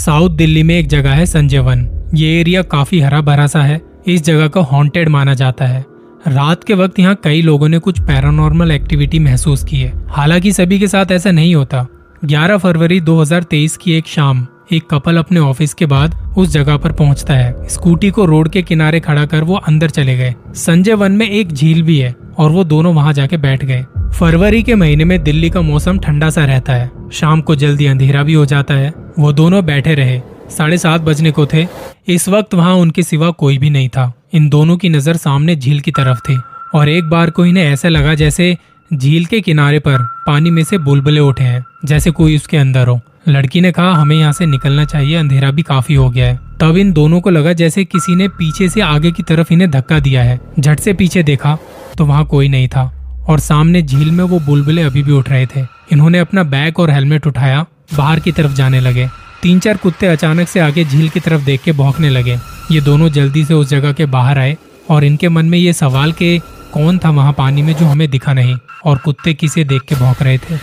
South Delhi में एक जगह है संजय वन ये एरिया काफ़ी हरा भरा सा है। इस जगह को हॉन्टेड माना जाता है। रात के वक्त यहाँ कई लोगों ने कुछ पैरानॉर्मल एक्टिविटी महसूस की है। हालाँकि सभी के साथ ऐसा नहीं होता। 11 फरवरी 2023 की एक शाम, एक कपल अपने ऑफ़िस के बाद उस जगह पर पहुँचता है। स्कूटी को रोड के किनारे खड़ा कर वो अंदर चले गए। संजय वन में एक झील भी है। और वो दोनों वहाँ जाके बैठ गए। फरवरी के महीने में दिल्ली का मौसम ठंडा सा रहता है। शाम को जल्दी अंधेरा भी हो जाता है। वो दोनों बैठे रहे। साढ़े सात बजने को थे। इस वक्त वहाँ उनके सिवा कोई भी नहीं था। इन दोनों की नज़र सामने झील की तरफ़ थी। और एक बार को इन्हें ऐसा लगा जैसे झील के किनारे पर पानी में से बुलबुले उठे हैं, जैसे कोई उसके अंदर हो। लड़की ने कहा, हमें यहाँ से निकलना चाहिए, अंधेरा भी काफ़ी हो गया है। तब इन दोनों को लगा जैसे किसी ने पीछे से आगे की तरफ़ इन्हें धक्का दिया है। झट से पीछे देखा। तो वहाँ कोई नहीं था। और सामने झील में वो बुलबुले अभी भी उठ रहे थे। इन्होंने अपना बैग और हेलमेट उठाया, बाहर की तरफ़ जाने लगे। तीन चार कुत्ते अचानक से आगे झील की तरफ़ देख के भौंकने लगे। ये दोनों जल्दी से उस जगह के बाहर आए और इनके मन में ये सवाल के कौन था वहाँ पानी में जो हमें दिखा नहीं और कुत्ते किसे देख के भौंक रहे थे?